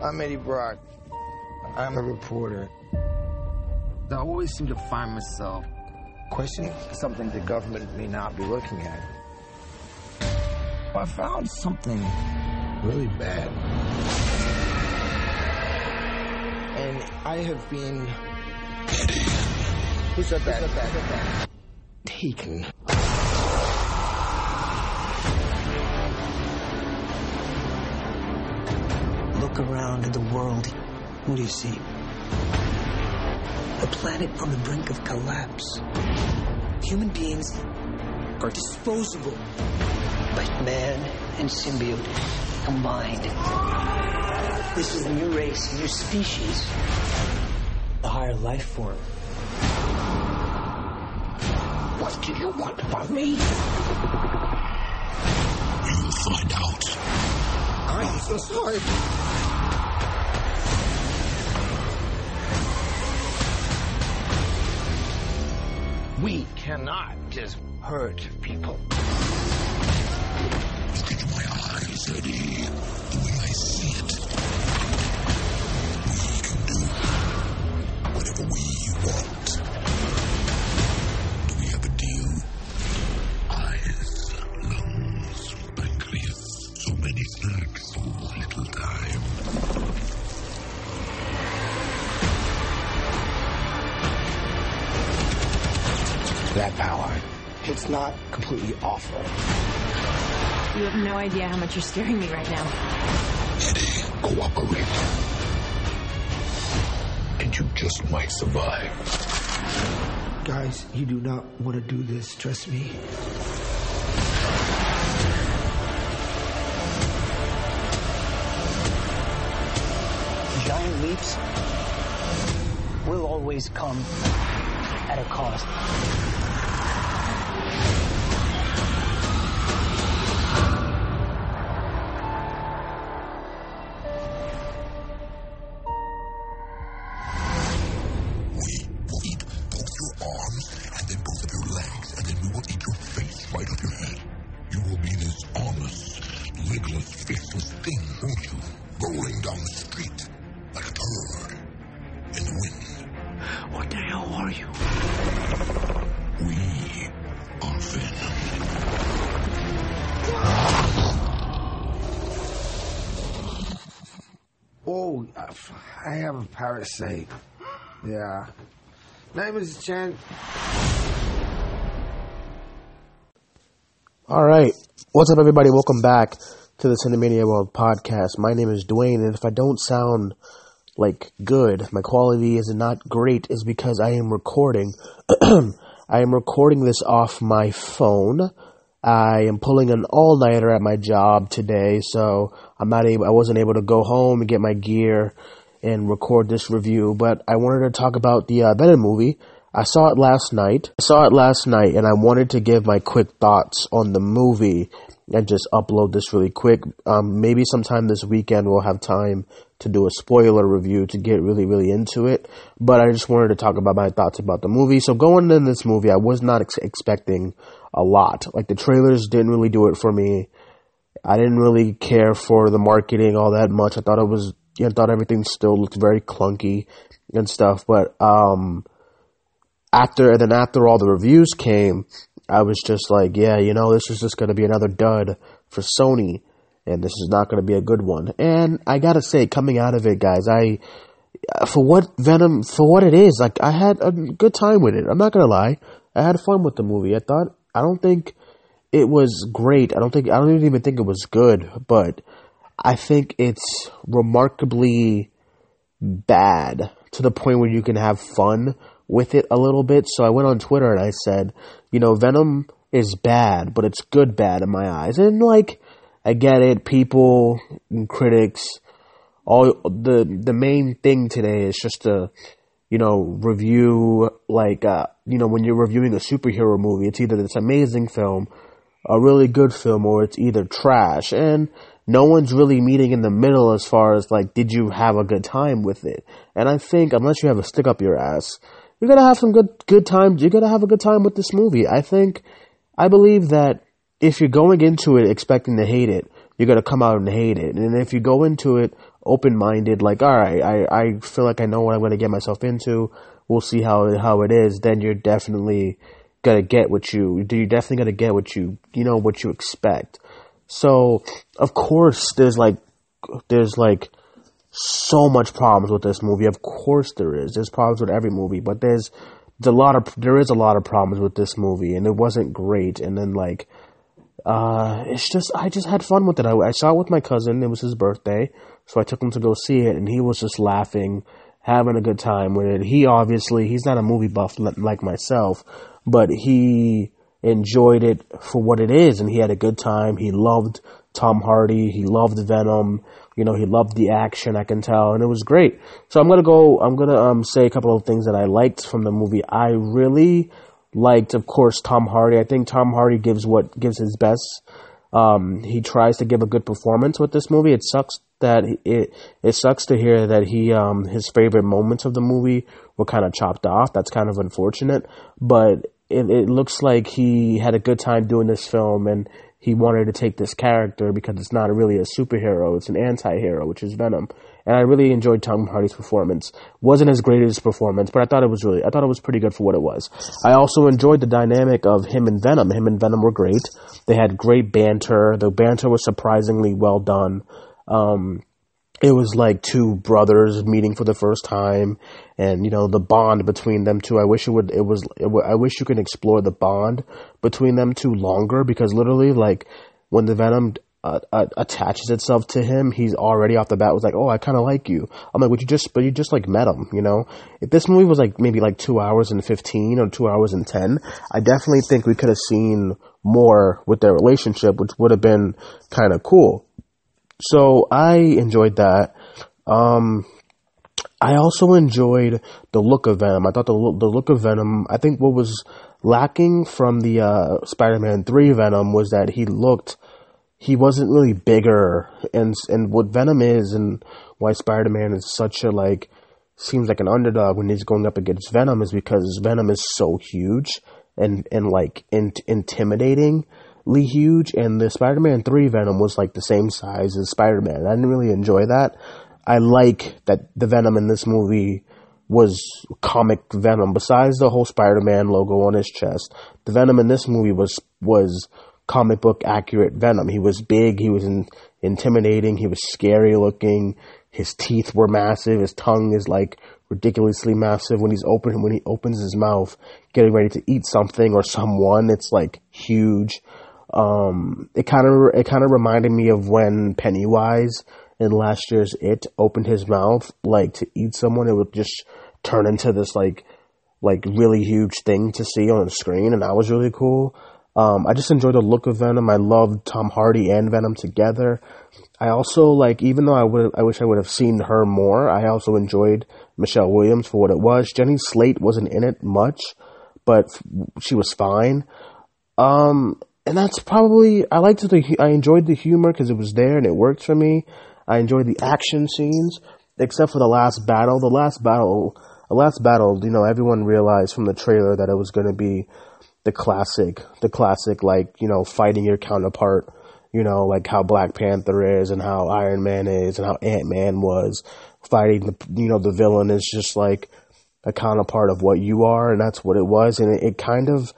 I'm Eddie Brock. I'm a reporter. I always seem to find myself questioning something the government may not be looking at. I found something really bad. And I have been. Who said that? Who said that? Taken. Look around at the world. What do you see? A planet on the brink of collapse. Human beings are disposable. But man and symbiote combined. This is a new race, a new species. A higher life form. What do you want from me? You'll find out. I'm so sorry. We cannot just hurt people. Look into my eyes, Eddie. The way I see it. We can do whatever we want. It's not completely awful. You have no idea how much you're scaring me right now. Eddie, cooperate. And you just might survive. Guys, you do not want to do this, trust me. Giant leaps will always come at a cost. Arms and then both of your legs, and then we will eat your face right off your head. You will be this armless, legless, faceless thing, won't you? Rolling down the street like a turd in the wind. What the hell are you? We are Venom. Oh, I have a parasite. Yeah. Name is Chen. All right. What's up, everybody? Welcome back to the Cinemania World podcast. My name is Duane, and if I don't sound like good, my quality is not great, is because I am recording. I am recording this off my phone. I am pulling an all nighter at my job today, so I'm not able. I wasn't able to go home and get my gear and record this review. But I wanted to talk about the uh, Venom movie. I saw it last night. I saw it last night, and I wanted to give my quick thoughts on the movie and just upload this really quick. Um, maybe sometime this weekend we'll have time to do a spoiler review to get really, really into it. But I just wanted to talk about my thoughts about the movie. So going in this movie, I was not ex- expecting a lot. Like the trailers didn't really do it for me. I didn't really care for the marketing all that much. I thought it was, I thought everything still looked very clunky and stuff. But um, after and then after all the reviews came, I was just like, yeah, you know, this is just going to be another dud for Sony, and this is not going to be a good one. And I gotta say, coming out of it, guys, I for what Venom for what it is, like I had a good time with it. I'm not gonna lie, I had fun with the movie. I thought I don't think it was great. I don't think I don't even think it was good, but I think it's remarkably bad to the point where you can have fun with it a little bit. So I went on Twitter and I said, you know, Venom is bad, but it's good bad in my eyes. And like, I get it. People and critics, all the the main thing today is just to, you know, review like, uh, you know, when you're reviewing a superhero movie, it's either this amazing film, a really good film, or it's either trash. And no one's really meeting in the middle as far as like, did you have a good time with it? And I think unless you have a stick up your ass, you're gonna have some good good times. You're gonna have a good time with this movie. I think, I believe that if you're going into it expecting to hate it, you're gonna come out and hate it. And if you go into it open minded, like, all right, I, I feel like I know what I'm to get myself into. We'll see how, how it is. Then you're definitely to get what you, you're definitely to get what you, you know, what you expect. So, of course, there's like, there's like, so much problems with this movie. Of course there is. There's problems with every movie, but there's, there's a lot of there is a lot of problems with this movie, and it wasn't great. And then like, uh, it's just I just had fun with it. I, I saw it with my cousin. It was his birthday, so I took him to go see it, and he was just laughing, having a good time with it. He obviously he's not a movie buff like myself, but he enjoyed it for what it is, and he had a good time. He loved Tom Hardy. He loved Venom. You know, he loved the action, I can tell, and it was great. So I'm gonna go, I'm gonna, um, say a couple of things that I liked from the movie. I really liked, of course, Tom Hardy. I think Tom Hardy gives what, gives his best. Um, he tries to give a good performance with this movie. It sucks that it, it sucks to hear that he, um, his favorite moments of the movie were kind of chopped off. That's kind of unfortunate, but it, it looks like he had a good time doing this film and he wanted to take this character because it's not really a superhero, it's an anti-hero, which is Venom. And I really enjoyed Tom Hardy's performance. Wasn't as great as his performance, but I thought it was really, I thought it was pretty good for what it was. I also enjoyed the dynamic of him and Venom. Him and Venom were great. They had great banter. The banter was surprisingly well done. Um, it was like two brothers meeting for the first time and you know the bond between them two. I wish it would it was it w- I wish you could explore the bond between them two longer because literally like when the venom uh, uh, attaches itself to him he's already off the bat was like oh i kind of like you. I'm like would you just but you just like met him you know? If this movie was like maybe like two hours and 15 or two hours and 10 i definitely think we could have seen more with their relationship which would have been kind of cool so I enjoyed that. Um, I also enjoyed the look of Venom. I thought the look, the look of Venom. I think what was lacking from the uh, Spider-Man Three Venom was that he looked. He wasn't really bigger, and and what Venom is, and why Spider-Man is such a like seems like an underdog when he's going up against Venom is because Venom is so huge and and like in, intimidating huge, and the Spider-Man 3 Venom was like the same size as Spider-Man. I didn't really enjoy that. I like that the Venom in this movie was comic Venom. Besides the whole Spider-Man logo on his chest, the Venom in this movie was was comic book accurate Venom. He was big, he was in, intimidating, he was scary looking. His teeth were massive. His tongue is like ridiculously massive. When he's open, when he opens his mouth, getting ready to eat something or someone, it's like huge. Um, it kind of it kind of reminded me of when Pennywise in last year's It opened his mouth like to eat someone. It would just turn into this like like really huge thing to see on the screen, and that was really cool. Um, I just enjoyed the look of Venom. I loved Tom Hardy and Venom together. I also like, even though I would, I wish I would have seen her more. I also enjoyed Michelle Williams for what it was. Jenny Slate wasn't in it much, but she was fine. Um, and that's probably I liked the I enjoyed the humor because it was there and it worked for me. I enjoyed the action scenes, except for the last battle. The last battle, the last battle, you know, everyone realized from the trailer that it was going to be the classic, the classic, like you know, fighting your counterpart. You know, like how Black Panther is and how Iron Man is and how Ant Man was fighting the, you know, the villain is just like a counterpart of what you are, and that's what it was, and it, it kind of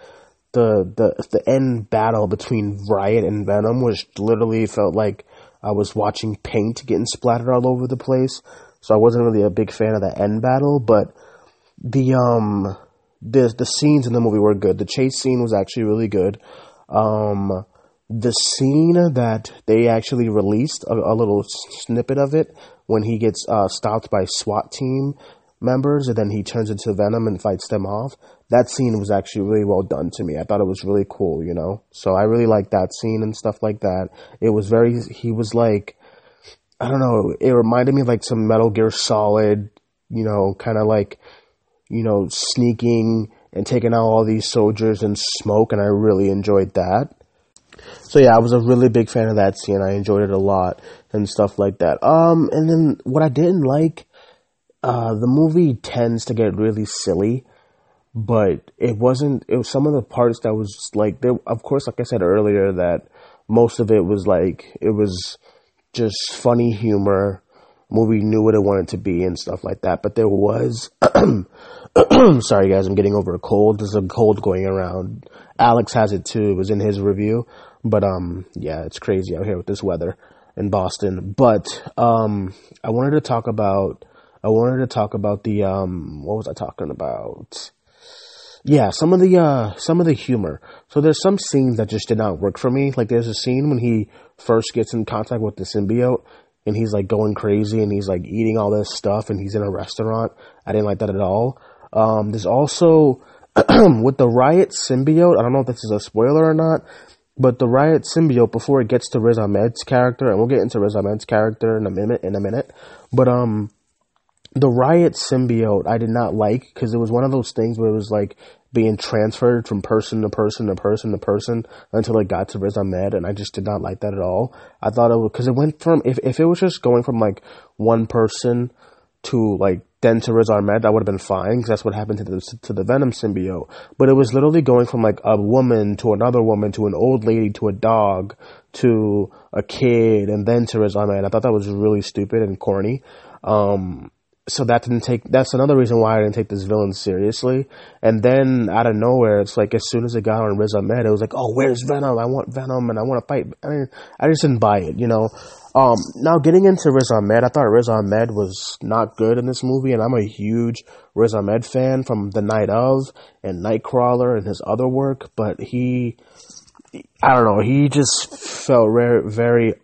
the the the end battle between Riot and Venom was literally felt like I was watching paint getting splattered all over the place. So I wasn't really a big fan of the end battle, but the um the the scenes in the movie were good. The chase scene was actually really good. Um the scene that they actually released a, a little snippet of it when he gets uh, stopped by SWAT team members and then he turns into Venom and fights them off. That scene was actually really well done to me. I thought it was really cool, you know? So I really liked that scene and stuff like that. It was very, he was like, I don't know, it reminded me like some Metal Gear Solid, you know, kind of like, you know, sneaking and taking out all these soldiers and smoke, and I really enjoyed that. So yeah, I was a really big fan of that scene. I enjoyed it a lot and stuff like that. Um, and then what I didn't like uh, the movie tends to get really silly, but it wasn't. It was some of the parts that was like there. Of course, like I said earlier, that most of it was like it was just funny humor. movie knew what it wanted to be and stuff like that. But there was, sorry guys, I'm getting over a cold. There's a cold going around. Alex has it too. It was in his review. But um, yeah, it's crazy out here with this weather in Boston. But um, I wanted to talk about. I wanted to talk about the um, what was I talking about? Yeah, some of the uh, some of the humor. So there's some scenes that just did not work for me. Like there's a scene when he first gets in contact with the symbiote, and he's like going crazy, and he's like eating all this stuff, and he's in a restaurant. I didn't like that at all. Um, there's also with the riot symbiote. I don't know if this is a spoiler or not, but the Riot symbiote before it gets to Riz Ahmed's character, and we'll get into Riz Ahmed's character in a minute. In a minute, but um, the Riot symbiote I did not like because it was one of those things where it was like being transferred from person to person to person to person until it got to Riz Ahmed, and I just did not like that at all. I thought it was because it went from if if it was just going from like one person to like then to Riz Ahmed, that would have been fine because that's what happened to the to the Venom symbiote. But it was literally going from like a woman to another woman to an old lady to a dog to a kid and then to Riz Ahmed. I thought that was really stupid and corny. Um, so that didn't take. That's another reason why I didn't take this villain seriously. And then out of nowhere, it's like as soon as it got on Riz Ahmed, it was like, oh, where's Venom? I want Venom and I want to fight. I mean, I just didn't buy it, you know. Um, now getting into Riz Ahmed, I thought Riz Ahmed was not good in this movie, and I'm a huge Riz Ahmed fan from The Night of and Nightcrawler and his other work, but he, I don't know, he just felt very, very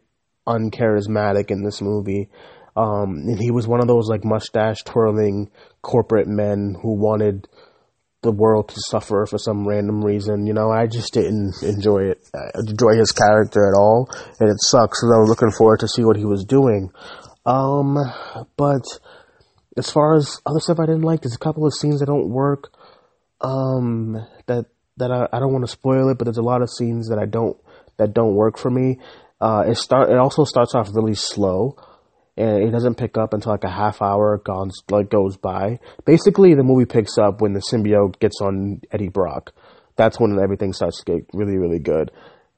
uncharismatic in this movie. Um, and he was one of those like mustache twirling corporate men who wanted the world to suffer for some random reason. You know, I just didn't enjoy it, uh, enjoy his character at all, and it sucks. And I was looking forward to see what he was doing. Um, but as far as other stuff I didn't like, there's a couple of scenes that don't work. Um, that that I, I don't want to spoil it, but there's a lot of scenes that I don't that don't work for me. Uh, it start it also starts off really slow and it doesn't pick up until like a half hour gone like goes by. Basically, the movie picks up when the symbiote gets on Eddie Brock. That's when everything starts to get really, really good,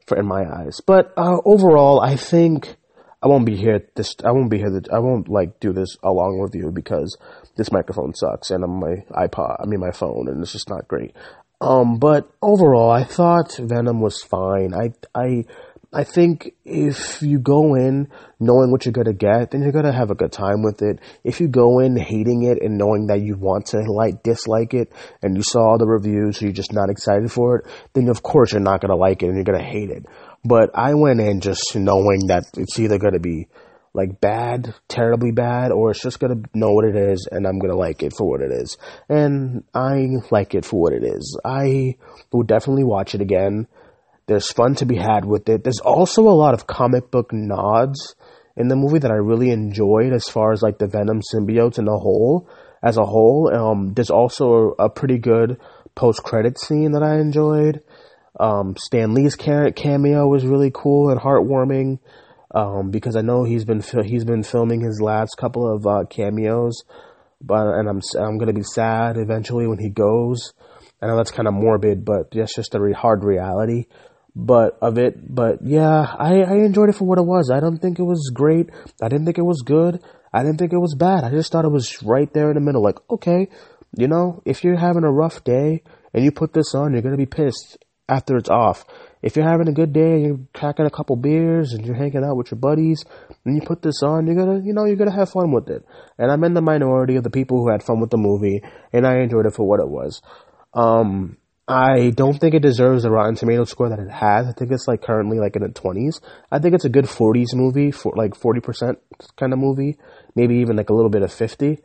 for in my eyes. But uh, overall, I think I won't be here. This I won't be here. I won't like do this a long review because this microphone sucks and I'm my iPod. I mean my phone, and it's just not great. Um, but overall, I thought Venom was fine. I I I think if you go in knowing what you're gonna get, then you're gonna have a good time with it. If you go in hating it and knowing that you want to like dislike it, and you saw the reviews, so you're just not excited for it, then of course you're not gonna like it and you're gonna hate it. But I went in just knowing that it's either gonna be like bad, terribly bad, or it's just gonna know what it is and I'm gonna like it for what it is. And I like it for what it is. I will definitely watch it again. There's fun to be had with it. There's also a lot of comic book nods in the movie that I really enjoyed as far as like the Venom symbiotes in the whole as a whole. Um, there's also a, a pretty good post credit scene that I enjoyed. Um, Stan Lee's cameo was really cool and heartwarming um, because I know he's been he's been filming his last couple of uh, cameos, but and I'm I'm gonna be sad eventually when he goes. I know that's kind of morbid, but that's just a re- hard reality but of it. But yeah, I, I enjoyed it for what it was. I don't think it was great. I didn't think it was good. I didn't think it was bad. I just thought it was right there in the middle. Like, okay, you know, if you're having a rough day and you put this on, you're gonna be pissed after it's off. If you're having a good day and you're cracking a couple beers and you're hanging out with your buddies and you put this on, you're gonna, you know, you're gonna have fun with it. And I'm in the minority of the people who had fun with the movie and I enjoyed it for what it was. Um, I don't think it deserves the Rotten Tomato score that it has. I think it's like currently like in the twenties. I think it's a good forties movie for like forty percent kind of movie, maybe even like a little bit of fifty.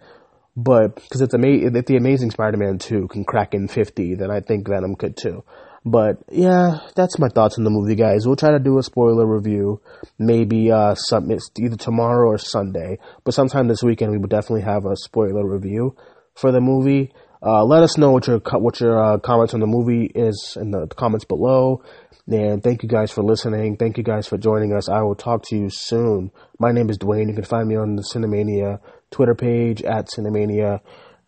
But because it's amazing, if the Amazing Spider-Man two can crack in fifty, then I think Venom could too. But yeah, that's my thoughts on the movie, guys. We'll try to do a spoiler review, maybe uh, some either tomorrow or Sunday. But sometime this weekend, we will definitely have a spoiler review for the movie. Uh, let us know what your what your uh, comments on the movie is in the comments below. And thank you guys for listening. Thank you guys for joining us. I will talk to you soon. My name is Duane. You can find me on the Cinemania Twitter page at Cinemania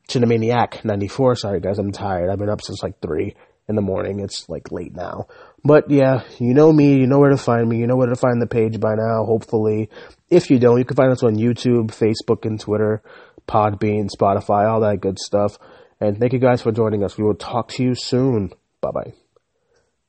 Cinemaniac ninety four. Sorry guys, I'm tired. I've been up since like three in the morning. It's like late now. But yeah, you know me, you know where to find me, you know where to find the page by now, hopefully. If you don't, you can find us on YouTube, Facebook, and Twitter, Podbean, Spotify, all that good stuff. And thank you guys for joining us. We will talk to you soon. Bye bye.